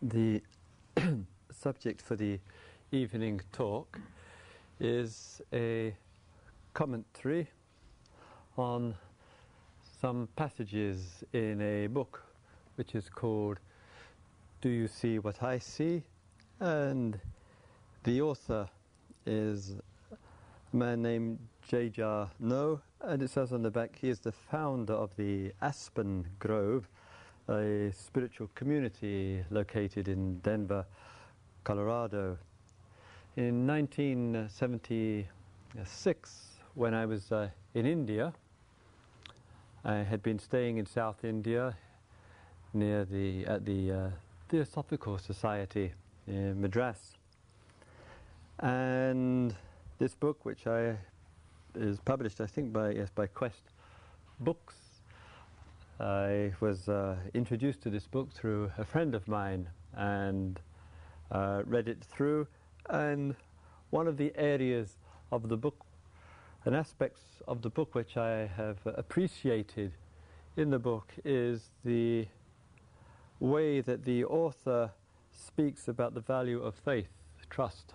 The subject for the evening talk is a commentary on some passages in a book which is called Do You See What I See? And the author is a man named J.J. No, and it says on the back he is the founder of the Aspen Grove a spiritual community located in Denver, Colorado. In 1976, when I was uh, in India, I had been staying in South India near the at the uh, Theosophical Society in Madras, and this book, which I is published, I think by yes by Quest Books, I was uh, introduced to this book through a friend of mine and uh, read it through. And one of the areas of the book and aspects of the book which I have appreciated in the book is the way that the author speaks about the value of faith, trust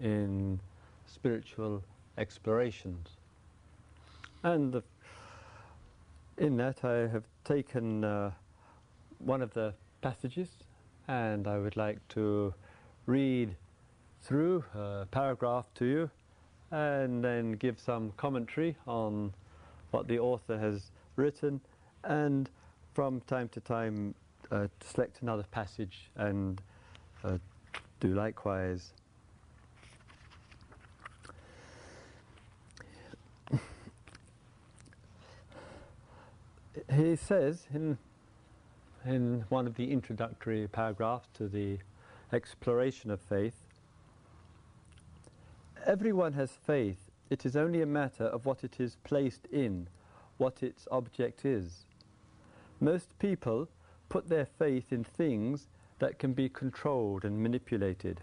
in spiritual explorations. And the in that, I have taken uh, one of the passages and I would like to read through a paragraph to you and then give some commentary on what the author has written and from time to time uh, select another passage and uh, do likewise. He says in, in one of the introductory paragraphs to the exploration of faith everyone has faith, it is only a matter of what it is placed in, what its object is. Most people put their faith in things that can be controlled and manipulated.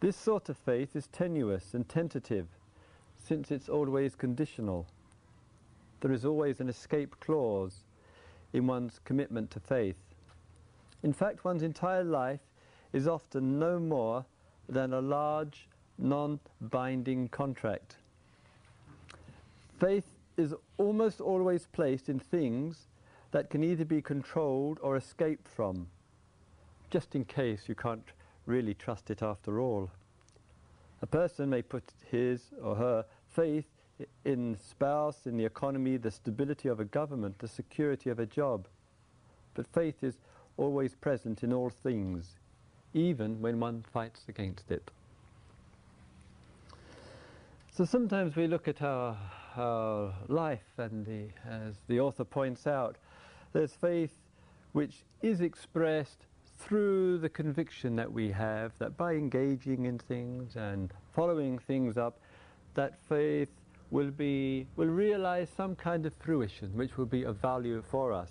This sort of faith is tenuous and tentative, since it's always conditional there is always an escape clause in one's commitment to faith. In fact, one's entire life is often no more than a large, non binding contract. Faith is almost always placed in things that can either be controlled or escaped from, just in case you can't really trust it after all. A person may put his or her faith in spouse, in the economy, the stability of a government, the security of a job. But faith is always present in all things, even when one fights against it. So sometimes we look at our, our life, and the, as the author points out, there's faith which is expressed through the conviction that we have that by engaging in things and following things up, that faith will be will realize some kind of fruition which will be of value for us.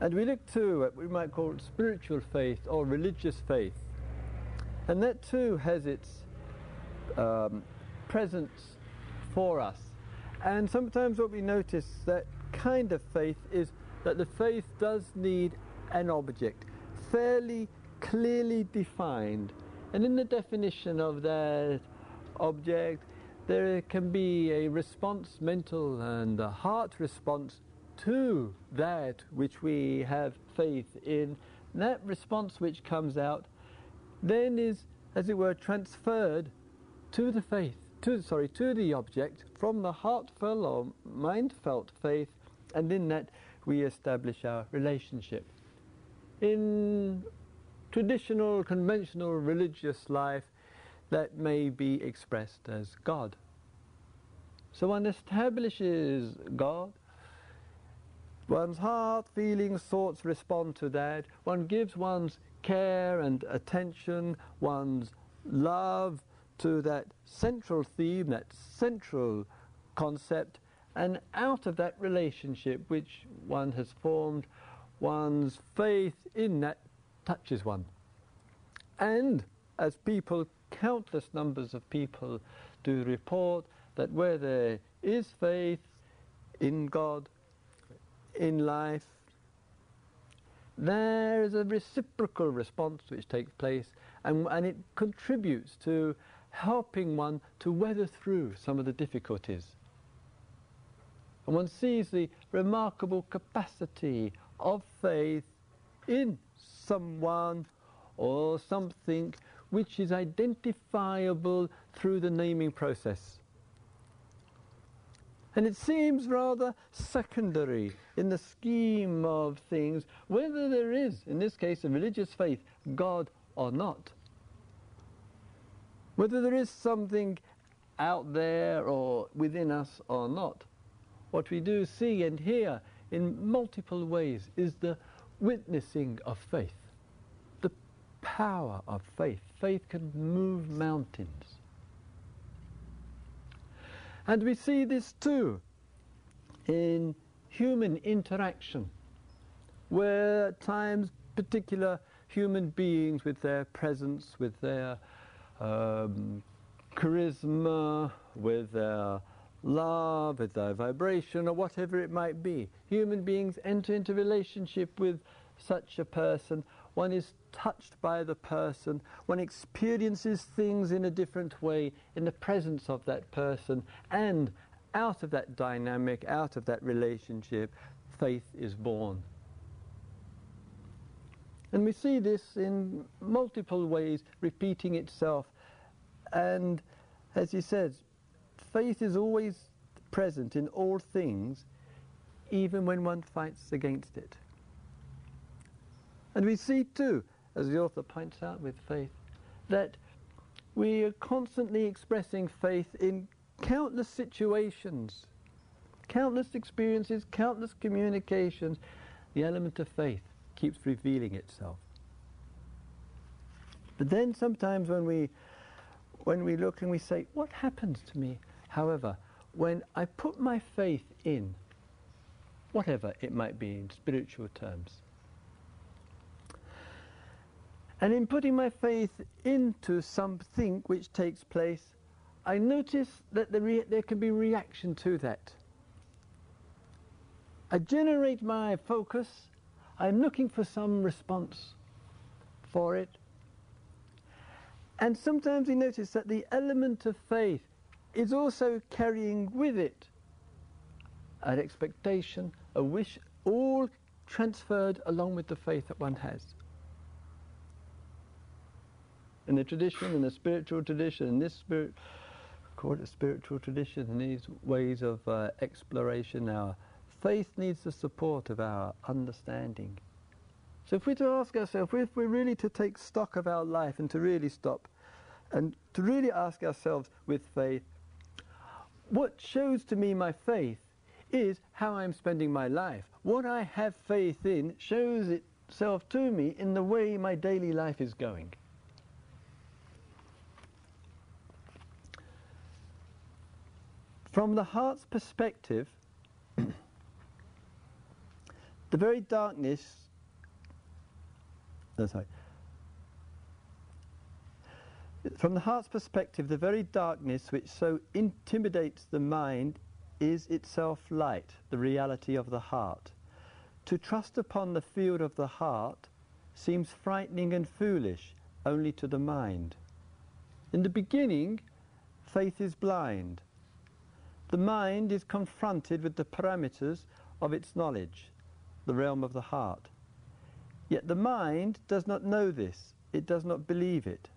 And we look to what we might call spiritual faith or religious faith. And that too has its um, presence for us. And sometimes what we notice that kind of faith is that the faith does need an object, fairly clearly defined. And in the definition of that object, there can be a response, mental and a heart response to that which we have faith in. That response which comes out then is, as it were, transferred to the faith, to sorry, to the object from the heartfelt or mind-felt faith, and in that we establish our relationship. In traditional, conventional religious life, that may be expressed as God. So one establishes God. One's heart, feelings, thoughts respond to that. One gives one's care and attention, one's love to that central theme, that central concept, and out of that relationship which one has formed, one's faith in that touches one. And as people countless numbers of people do report that where there is faith in God, in life, there is a reciprocal response which takes place and, and it contributes to helping one to weather through some of the difficulties. And one sees the remarkable capacity of faith in someone or something which is identifiable through the naming process. And it seems rather secondary in the scheme of things whether there is, in this case, a religious faith, God or not. Whether there is something out there or within us or not. What we do see and hear in multiple ways is the witnessing of faith, the power of faith. Faith can move mountains. And we see this too in human interaction, where at times particular human beings with their presence, with their um, charisma, with their love, with their vibration, or whatever it might be, human beings enter into relationship with such a person. One is touched by the person. One experiences things in a different way in the presence of that person. And out of that dynamic, out of that relationship, faith is born. And we see this in multiple ways repeating itself. And as he says, faith is always present in all things, even when one fights against it. And we see too, as the author points out with faith, that we are constantly expressing faith in countless situations, countless experiences, countless communications. The element of faith keeps revealing itself. But then sometimes when we when we look and we say, what happens to me, however, when I put my faith in, whatever it might be in spiritual terms, and in putting my faith into something which takes place, I notice that the there can be reaction to that. I generate my focus, I'm looking for some response for it. And sometimes we notice that the element of faith is also carrying with it an expectation, a wish, all transferred along with the faith that one has in the tradition, in the spiritual tradition, in this spirit, call it spiritual tradition, in these ways of uh, exploration, our faith needs the support of our understanding. So if we're to ask ourselves, if we're really to take stock of our life and to really stop and to really ask ourselves with faith, what shows to me my faith is how I'm spending my life. What I have faith in shows itself to me in the way my daily life is going. From the heart's perspective, the very darkness, no, sorry. From the heart's perspective, the very darkness which so intimidates the mind is itself light, the reality of the heart. To trust upon the field of the heart seems frightening and foolish only to the mind. In the beginning, faith is blind. The mind is confronted with the parameters of its knowledge, the realm of the heart. Yet the mind does not know this, it does not believe it.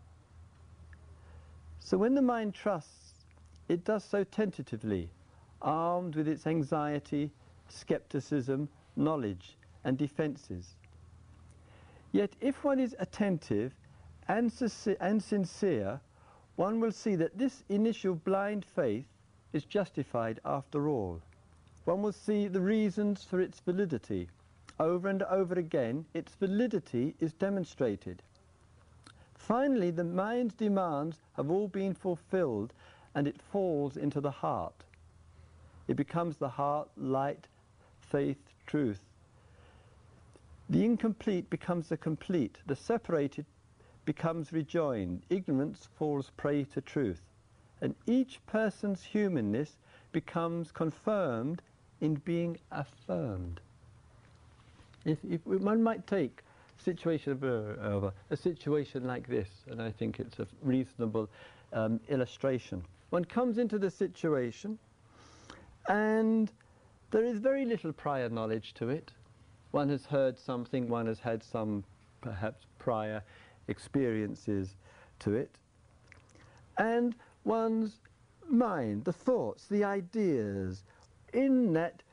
So when the mind trusts, it does so tentatively, armed with its anxiety, skepticism, knowledge, and defences. Yet if one is attentive and sincere, one will see that this initial blind faith is justified after all. One will see the reasons for its validity. Over and over again, its validity is demonstrated. Finally, the mind's demands have all been fulfilled and it falls into the heart. It becomes the heart, light, faith, truth. The incomplete becomes the complete. The separated becomes rejoined. Ignorance falls prey to truth and each person's humanness becomes confirmed in being affirmed. If, if one might take situation of, a, a, situation like this, and I think it's a reasonable um, illustration. One comes into the situation, and there is very little prior knowledge to it. One has heard something, one has had some perhaps prior experiences to it. And one's mind, the thoughts, the ideas, in that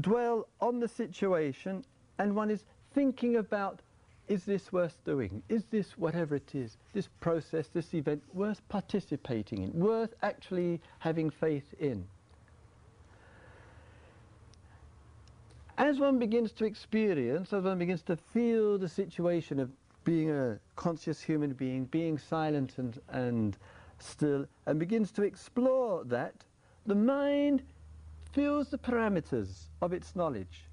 dwell on the situation and one is thinking about is this worth doing? Is this whatever it is, this process, this event, worth participating in, worth actually having faith in? As one begins to experience, as one begins to feel the situation of being a conscious human being, being silent and, and still, and begins to explore that, the mind feels the parameters of its knowledge.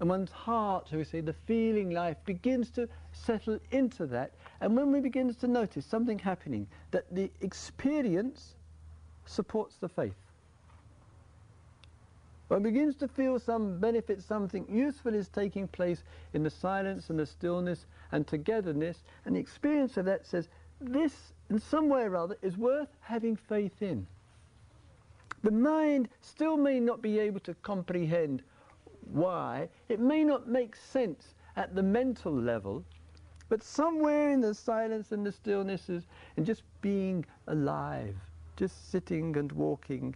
And one's heart, shall we say, the feeling life begins to settle into that. And when we begin to notice something happening, that the experience supports the faith. One begins to feel some benefit, something useful is taking place in the silence and the stillness and togetherness, and the experience of that says, this, in some way or other, is worth having faith in. The mind still may not be able to comprehend why. It may not make sense at the mental level, but somewhere in the silence and the stillnesses and just being alive, just sitting and walking,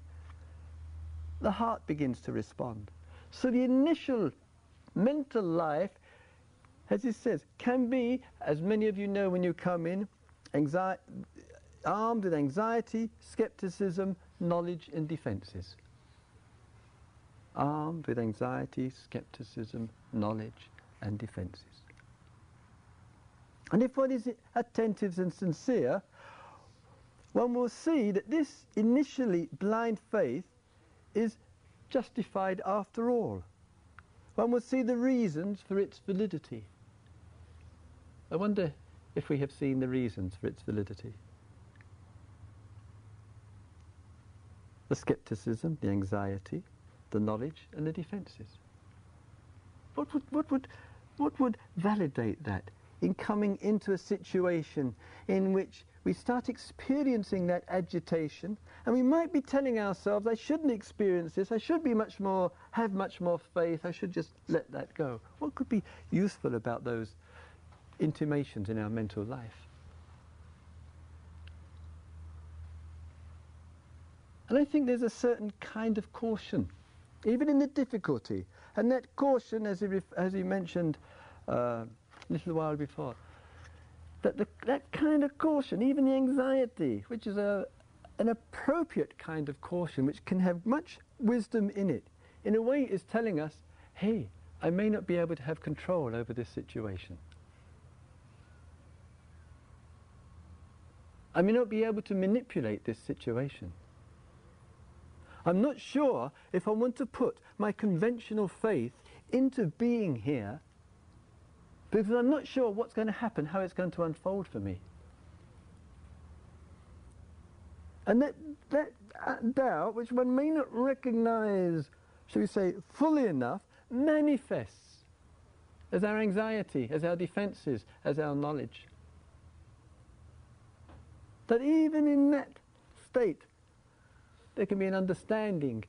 the heart begins to respond. So the initial mental life, as it says, can be, as many of you know when you come in, anxiety, armed with anxiety, skepticism, knowledge and defenses. Armed with anxiety, skepticism, knowledge and defenses. And if one is attentive and sincere, one will see that this initially blind faith is justified after all. One will see the reasons for its validity. I wonder if we have seen the reasons for its validity. the skepticism, the anxiety, the knowledge, and the defenses. What would, what would, what would validate that in coming into a situation in which we start experiencing that agitation and we might be telling ourselves, I shouldn't experience this, I should be much more, have much more faith, I should just let that go. What could be useful about those intimations in our mental life? And I think there's a certain kind of caution, even in the difficulty. And that caution, as he, as he mentioned uh, a little while before, that the, that kind of caution, even the anxiety, which is a, an appropriate kind of caution, which can have much wisdom in it, in a way is telling us, hey, I may not be able to have control over this situation. I may not be able to manipulate this situation. I'm not sure if I want to put my conventional faith into being here because I'm not sure what's going to happen, how it's going to unfold for me. And that, that uh, doubt, which one may not recognize, shall we say, fully enough, manifests as our anxiety, as our defenses, as our knowledge. That even in that state, there can be an understanding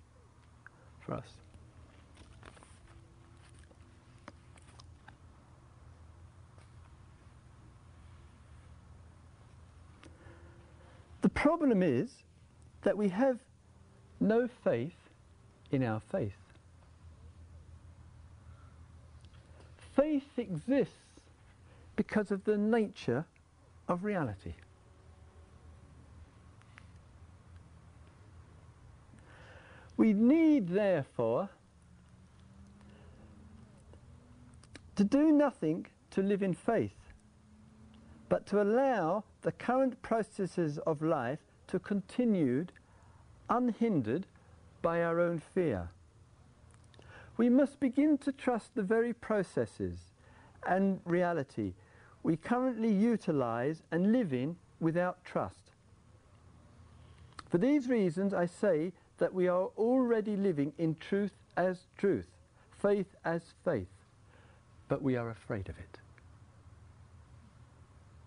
for us. The problem is that we have no faith in our faith. Faith exists because of the nature of reality. We need, therefore, to do nothing to live in faith, but to allow the current processes of life to continue unhindered by our own fear. We must begin to trust the very processes and reality we currently utilize and live in without trust. For these reasons, I say that we are already living in truth as truth, faith as faith. but we are afraid of it.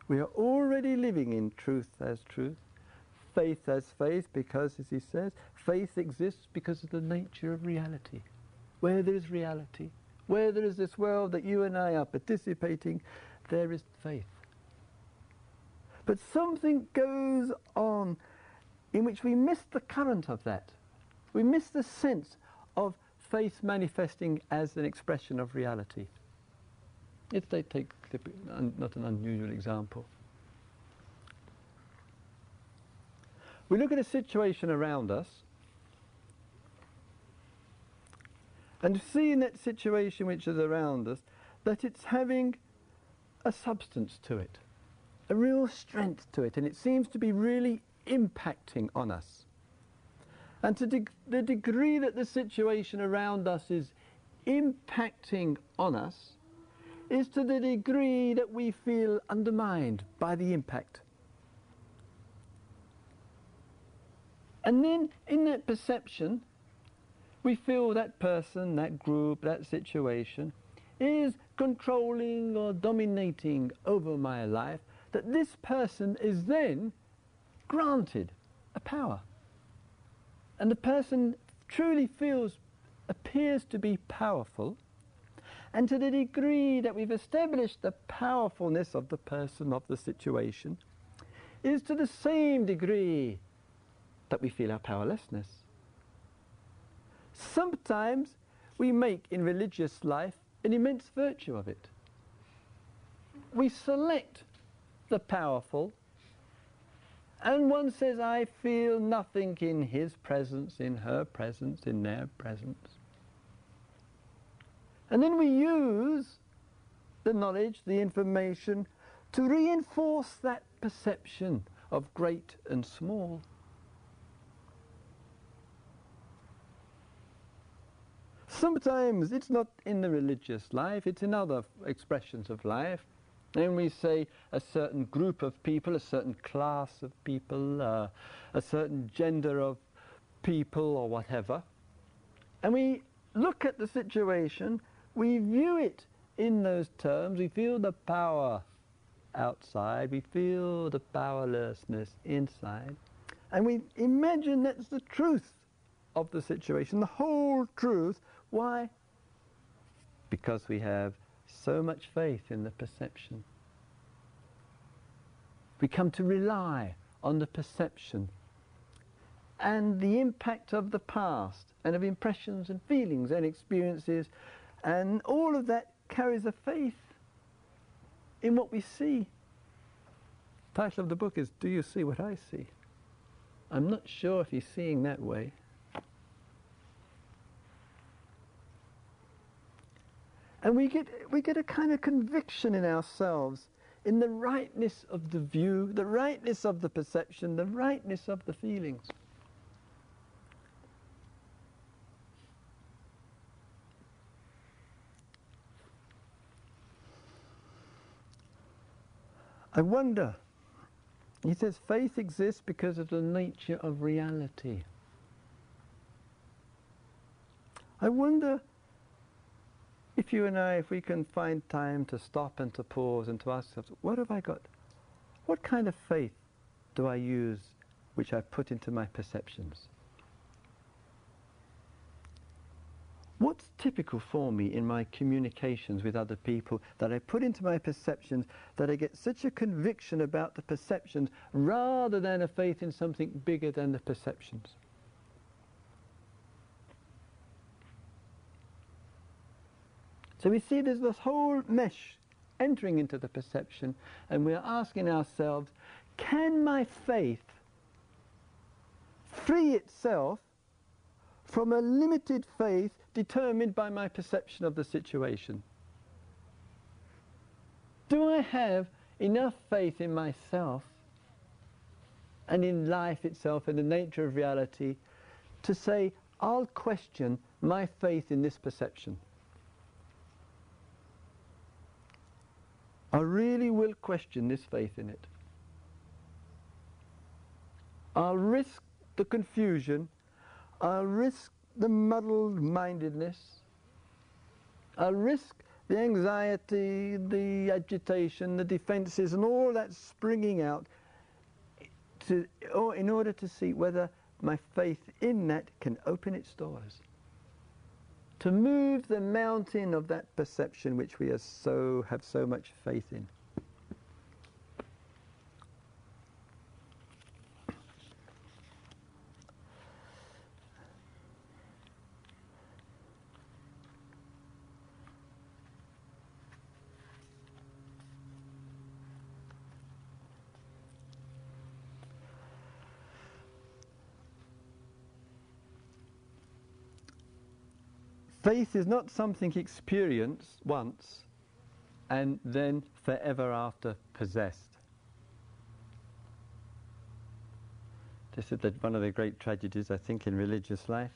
We are already living in truth as truth, faith as faith, because, as he says, faith exists because of the nature of reality. Where there is reality, where there is this world that you and I are participating, there is faith. But something goes on in which we miss the current of that. We miss the sense of faith manifesting as an expression of reality. If they take not an unusual example. We look at a situation around us and see in that situation which is around us that it's having a substance to it, a real strength to it, and it seems to be really impacting on us. And to de- the degree that the situation around us is impacting on us is to the degree that we feel undermined by the impact. And then in that perception, we feel that person, that group, that situation is controlling or dominating over my life, that this person is then granted a power. And the person truly feels, appears to be powerful. And to the degree that we've established the powerfulness of the person, of the situation, is to the same degree that we feel our powerlessness. Sometimes we make in religious life an immense virtue of it. We select the powerful and one says, I feel nothing in his presence, in her presence, in their presence. And then we use the knowledge, the information, to reinforce that perception of great and small. Sometimes it's not in the religious life, it's in other expressions of life. Then we say a certain group of people, a certain class of people, uh, a certain gender of people or whatever. And we look at the situation, we view it in those terms, we feel the power outside, we feel the powerlessness inside, and we imagine that's the truth of the situation, the whole truth. Why? Because we have so much faith in the perception. We come to rely on the perception and the impact of the past and of impressions and feelings and experiences, and all of that carries a faith in what we see. The title of the book is Do You See What I See? I'm not sure if he's seeing that way. And we get, we get a kind of conviction in ourselves in the rightness of the view, the rightness of the perception, the rightness of the feelings. I wonder, he says, faith exists because of the nature of reality. I wonder if you and I, if we can find time to stop and to pause and to ask ourselves, what have I got? What kind of faith do I use which I put into my perceptions? What's typical for me in my communications with other people that I put into my perceptions that I get such a conviction about the perceptions rather than a faith in something bigger than the perceptions? So we see there's this whole mesh entering into the perception, and we're asking ourselves, can my faith free itself from a limited faith determined by my perception of the situation? Do I have enough faith in myself and in life itself and the nature of reality to say, I'll question my faith in this perception? I really will question this faith in it. I'll risk the confusion. I'll risk the muddled mindedness. I'll risk the anxiety, the agitation, the defenses, and all that springing out to, or in order to see whether my faith in that can open its doors. To move the mountain of that perception which we so, have so much faith in. Faith is not something experienced once and then forever after possessed. This is the, one of the great tragedies, I think, in religious life.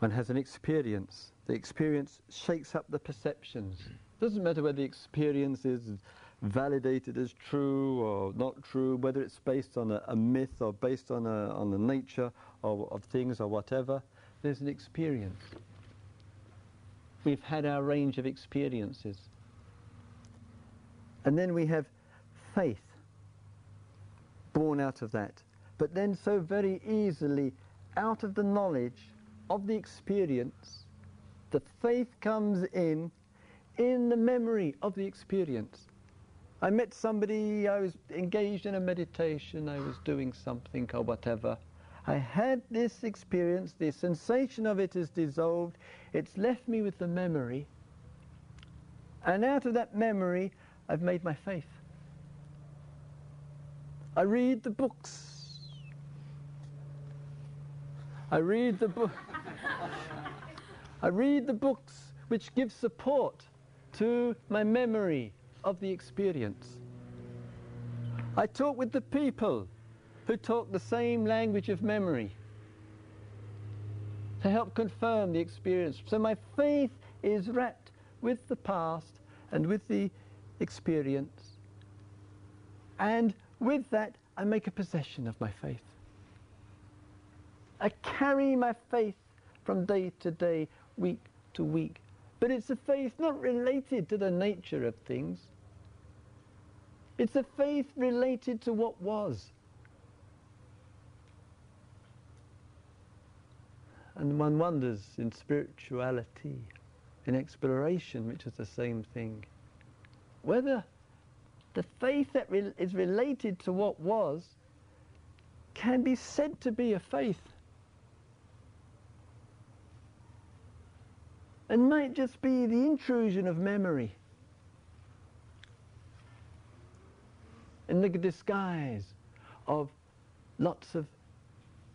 One has an experience. The experience shakes up the perceptions. Doesn't matter whether the experience is validated as true or not true, whether it's based on a, a myth or based on, a, on the nature of, of things or whatever there's an experience. We've had our range of experiences. And then we have faith born out of that. But then, so very easily, out of the knowledge of the experience, the faith comes in in the memory of the experience. I met somebody, I was engaged in a meditation, I was doing something or whatever I had this experience, the sensation of it is dissolved, it's left me with the memory, and out of that memory, I've made my faith. I read the books. I read the book. I read the books which give support to my memory of the experience. I talk with the people who talk the same language of memory to help confirm the experience. So my faith is wrapped with the past and with the experience. And with that, I make a possession of my faith. I carry my faith from day to day, week to week. But it's a faith not related to the nature of things. It's a faith related to what was. And one wonders in spirituality, in exploration, which is the same thing, whether the faith that re- is related to what was can be said to be a faith. And might just be the intrusion of memory in the disguise of lots of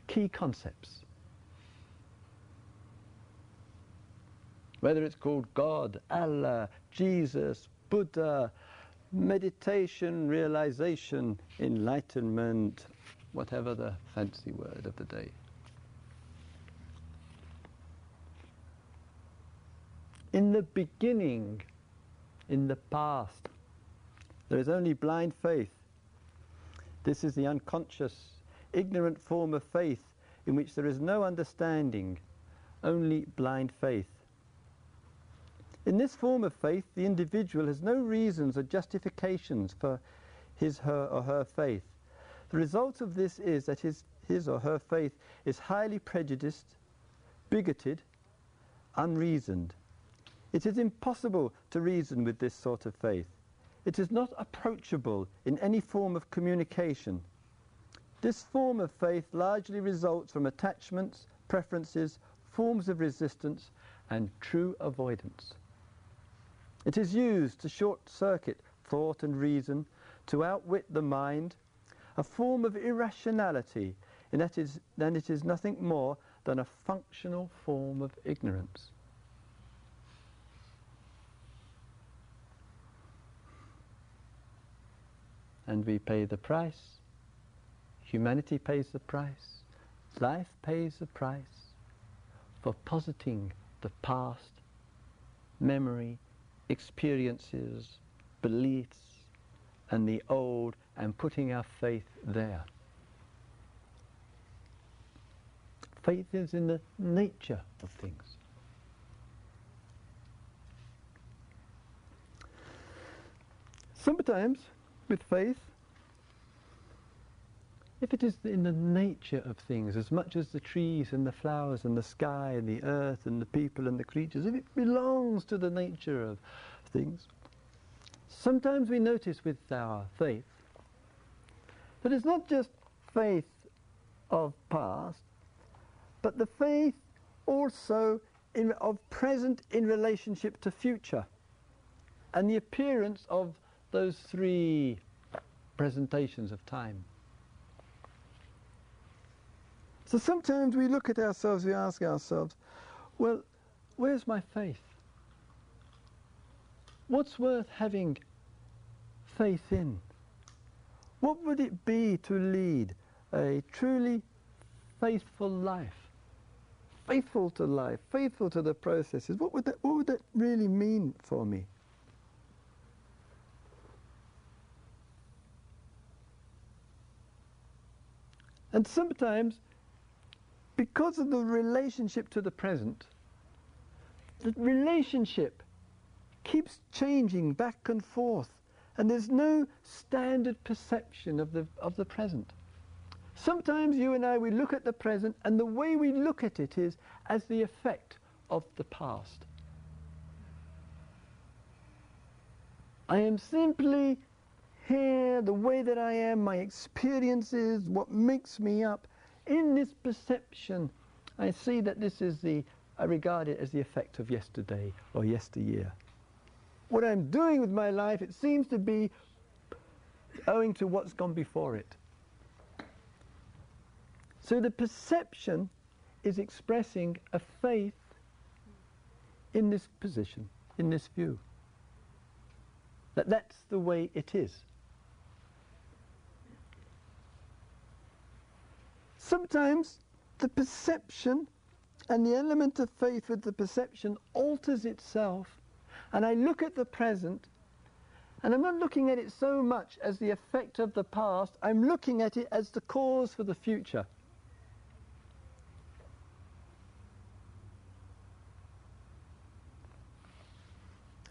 key concepts. whether it's called God, Allah, Jesus, Buddha, meditation, realization, enlightenment, whatever the fancy word of the day. In the beginning, in the past, there is only blind faith. This is the unconscious, ignorant form of faith in which there is no understanding, only blind faith. In this form of faith, the individual has no reasons or justifications for his, her, or her faith. The result of this is that his, his or her faith is highly prejudiced, bigoted, unreasoned. It is impossible to reason with this sort of faith. It is not approachable in any form of communication. This form of faith largely results from attachments, preferences, forms of resistance, and true avoidance. It is used to short circuit thought and reason, to outwit the mind, a form of irrationality, is, then it is nothing more than a functional form of ignorance. and we pay the price. Humanity pays the price. Life pays the price for positing the past, memory, experiences, beliefs, and the old, and putting our faith there. Faith is in the nature of things. Sometimes with faith, if it is in the nature of things, as much as the trees and the flowers and the sky and the earth and the people and the creatures, if it belongs to the nature of things, sometimes we notice with our faith that it's not just faith of past, but the faith also in, of present in relationship to future and the appearance of those three presentations of time. So sometimes we look at ourselves, we ask ourselves, well, where's my faith? What's worth having faith in? What would it be to lead a truly faithful life? Faithful to life, faithful to the processes. What would that, what would that really mean for me? And sometimes because of the relationship to the present, the relationship keeps changing back and forth, and there's no standard perception of the, of the present. Sometimes you and I, we look at the present, and the way we look at it is as the effect of the past. I am simply here, the way that I am, my experiences, what makes me up, in this perception, I see that this is the, I regard it as the effect of yesterday or yesteryear. What I'm doing with my life, it seems to be owing to what's gone before it. So the perception is expressing a faith in this position, in this view. That that's the way it is. Sometimes the perception and the element of faith with the perception alters itself, and I look at the present, and I'm not looking at it so much as the effect of the past, I'm looking at it as the cause for the future.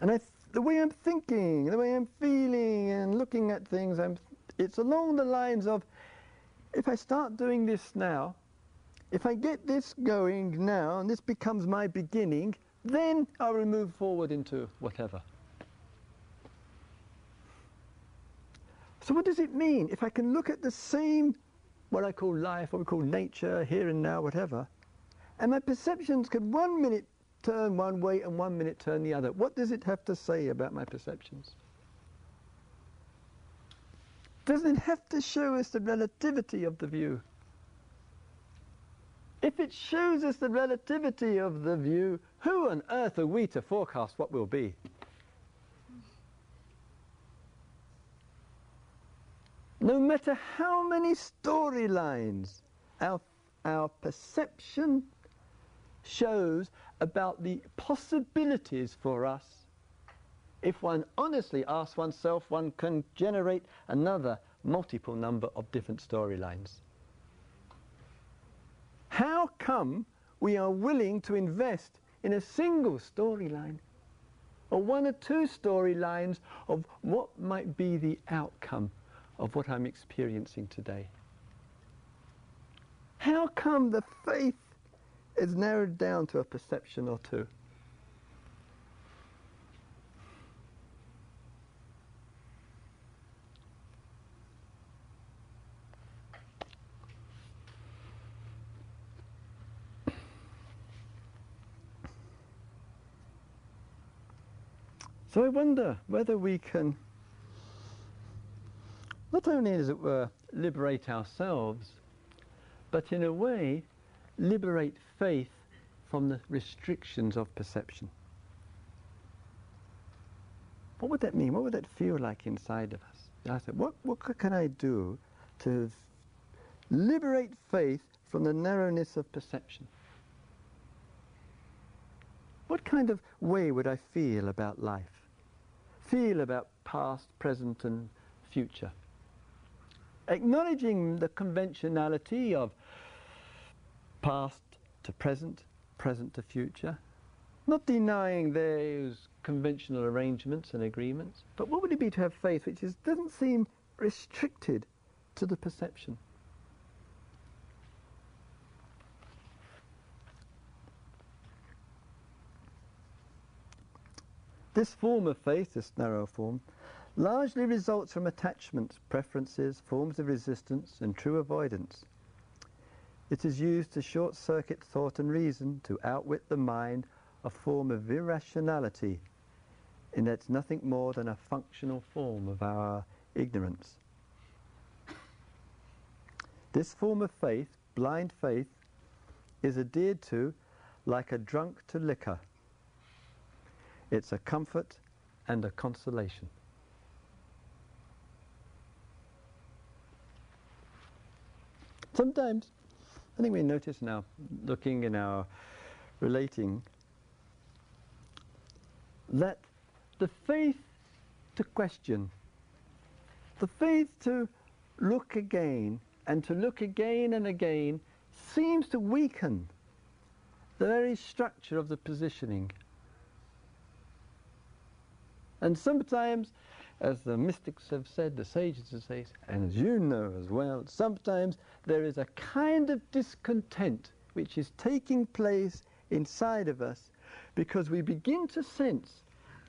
And th- the way I'm thinking, the way I'm feeling and looking at things, I'm, it's along the lines of if I start doing this now, if I get this going now and this becomes my beginning, then I will move forward into whatever. So what does it mean? If I can look at the same, what I call life, what we call nature, here and now, whatever, and my perceptions could one minute turn one way and one minute turn the other, what does it have to say about my perceptions? Doesn't have to show us the relativity of the view. If it shows us the relativity of the view, who on earth are we to forecast what will be? No matter how many storylines our, our perception shows about the possibilities for us if one honestly asks oneself, one can generate another multiple number of different storylines. How come we are willing to invest in a single storyline or one or two storylines of what might be the outcome of what I'm experiencing today? How come the faith is narrowed down to a perception or two? So I wonder whether we can not only, as it were, liberate ourselves, but in a way, liberate faith from the restrictions of perception. What would that mean? What would that feel like inside of us? I said, what, what can I do to liberate faith from the narrowness of perception? What kind of way would I feel about life? Feel about past, present, and future. Acknowledging the conventionality of past to present, present to future, not denying those conventional arrangements and agreements. But what would it be to have faith which is, doesn't seem restricted to the perception? This form of faith, this narrow form, largely results from attachments, preferences, forms of resistance, and true avoidance. It is used to short circuit thought and reason, to outwit the mind, a form of irrationality, in that it's nothing more than a functional form of our ignorance. This form of faith, blind faith, is adhered to like a drunk to liquor. It's a comfort and a consolation. Sometimes, I think we notice now, looking in our relating, that the faith to question, the faith to look again and to look again and again seems to weaken the very structure of the positioning. And sometimes, as the mystics have said, the sages have said, and as you know as well, sometimes there is a kind of discontent which is taking place inside of us because we begin to sense,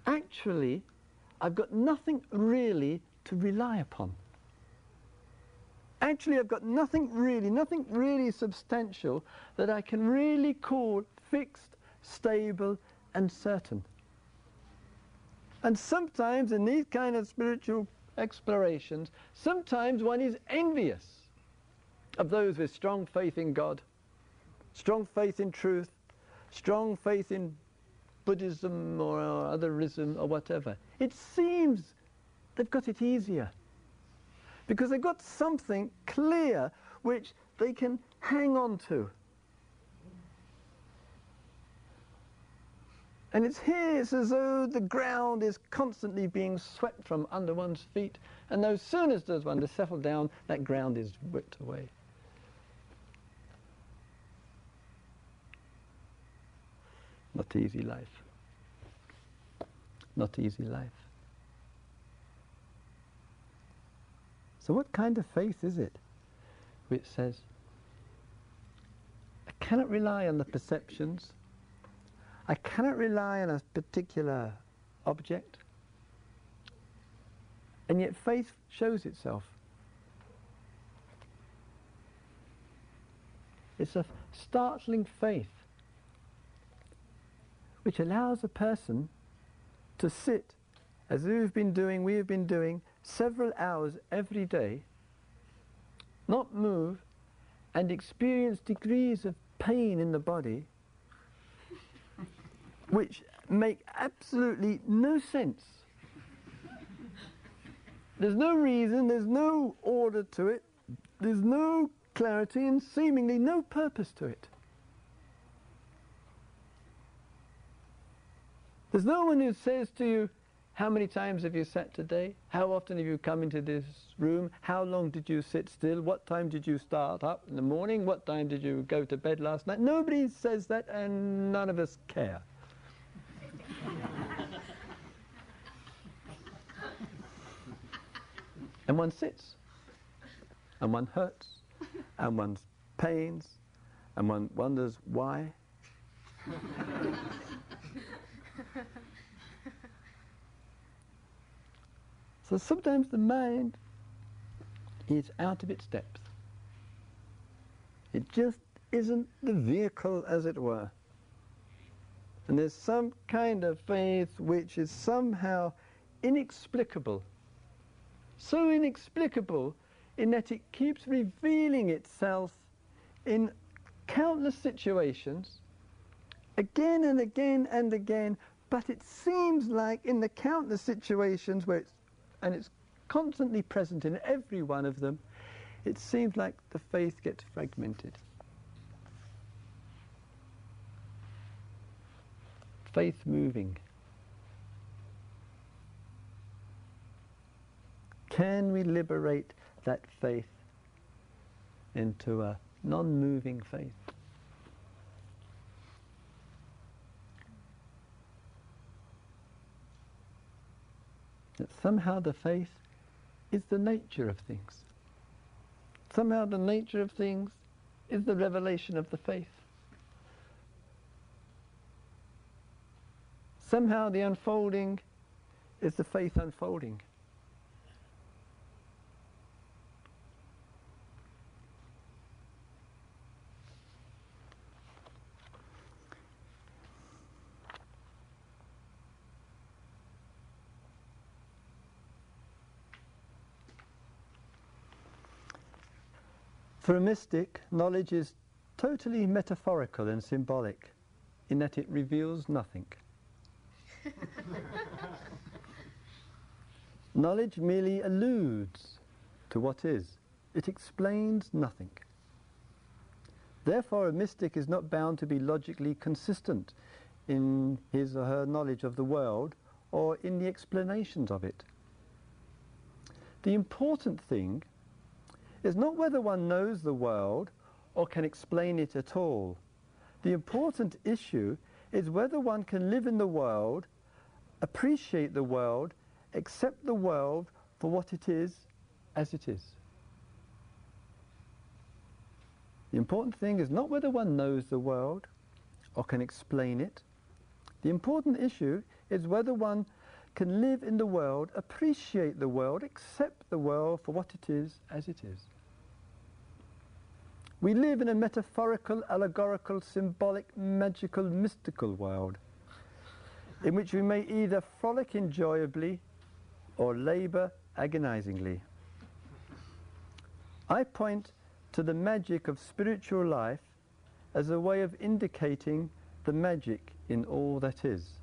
actually, I've got nothing really to rely upon. Actually, I've got nothing really, nothing really substantial that I can really call fixed, stable, and certain. And sometimes in these kind of spiritual explorations, sometimes one is envious of those with strong faith in God, strong faith in truth, strong faith in Buddhism or otherism or whatever. It seems they've got it easier because they've got something clear which they can hang on to. And it's here, it's as though the ground is constantly being swept from under one's feet, and no sooner does one to settle down, that ground is whipped away. Not easy life. Not easy life. So, what kind of faith is it which says, I cannot rely on the perceptions I cannot rely on a particular object. And yet faith shows itself. It's a startling faith which allows a person to sit, as we've been doing, we have been doing, several hours every day, not move, and experience degrees of pain in the body which make absolutely no sense. There's no reason, there's no order to it, there's no clarity, and seemingly no purpose to it. There's no one who says to you, How many times have you sat today? How often have you come into this room? How long did you sit still? What time did you start up in the morning? What time did you go to bed last night? Nobody says that, and none of us care. And one sits, and one hurts, and one pains, and one wonders why. so sometimes the mind is out of its depth. It just isn't the vehicle, as it were. And there's some kind of faith which is somehow inexplicable. So inexplicable in that it keeps revealing itself in countless situations, again and again and again, but it seems like in the countless situations where it's, and it's constantly present in every one of them, it seems like the faith gets fragmented. faith moving? Can we liberate that faith into a non moving faith? that somehow the faith is the nature of things. Somehow the nature of things is the revelation of the faith. Somehow the unfolding is the faith unfolding. For a mystic, knowledge is totally metaphorical and symbolic in that it reveals nothing. knowledge merely alludes to what is, it explains nothing. Therefore, a mystic is not bound to be logically consistent in his or her knowledge of the world or in the explanations of it. The important thing is not whether one knows the world or can explain it at all. The important issue is whether one can live in the world, appreciate the world, accept the world for what it is as it is. The important thing is not whether one knows the world or can explain it. The important issue is whether one can live in the world, appreciate the world, accept the world for what it is as it is. We live in a metaphorical, allegorical, symbolic, magical, mystical world in which we may either frolic enjoyably or labour agonizingly. I point to the magic of spiritual life as a way of indicating the magic in all that is.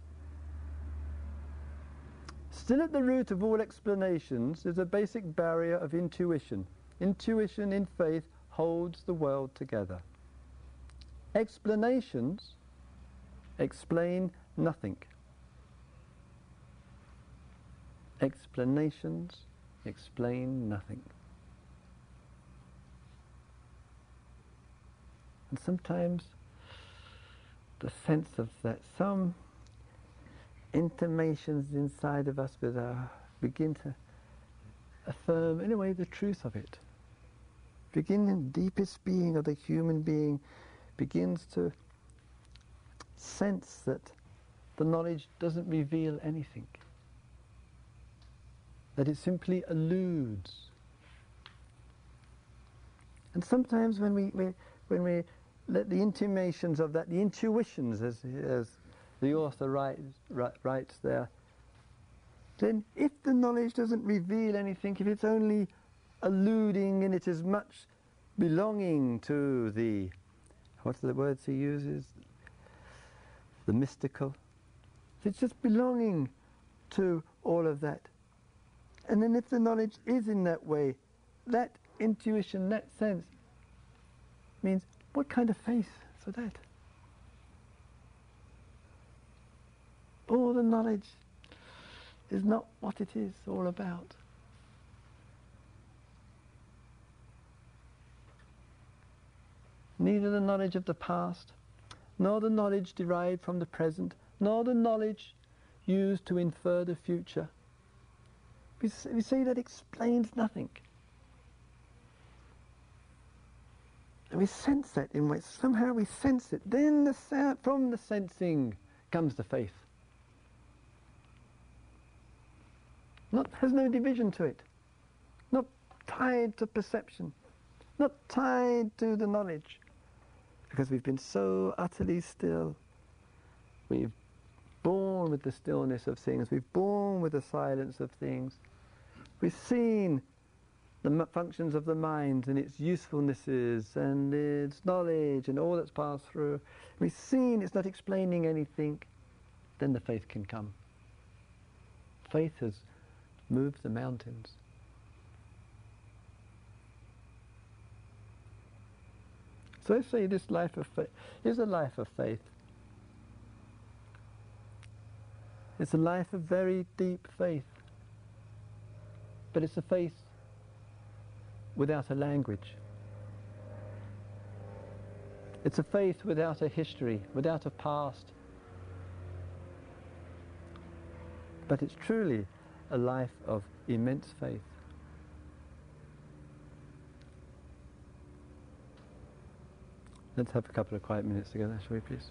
Still at the root of all explanations is a basic barrier of intuition. Intuition in faith holds the world together. Explanations explain nothing. Explanations explain nothing. And sometimes the sense of that some intimations inside of us with our uh, begin to affirm in a way the truth of it beginning, the deepest being of the human being begins to sense that the knowledge doesn't reveal anything, that it simply eludes. And sometimes when we, we when we let the intimations of that, the intuitions, as, as the author writes, writes there, then if the knowledge doesn't reveal anything, if it's only alluding in it as much belonging to the, what's the words he uses? The mystical. It's just belonging to all of that. And then if the knowledge is in that way, that intuition, that sense, means what kind of faith for that? All the knowledge is not what it is all about. Neither the knowledge of the past, nor the knowledge derived from the present, nor the knowledge used to infer the future. We, we see that explains nothing. And we sense that in ways, somehow we sense it. Then the, from the sensing comes the faith. Not, has no division to it. Not tied to perception. Not tied to the knowledge because we've been so utterly still. We've born with the stillness of things. We've born with the silence of things. We've seen the functions of the mind and its usefulnesses and its knowledge and all that's passed through. We've seen it's not explaining anything. Then the faith can come. Faith has moved the mountains. So I say this life of faith is a life of faith. It's a life of very deep faith. But it's a faith without a language. It's a faith without a history, without a past. But it's truly a life of immense faith. Let's have a couple of quiet minutes together, shall we please?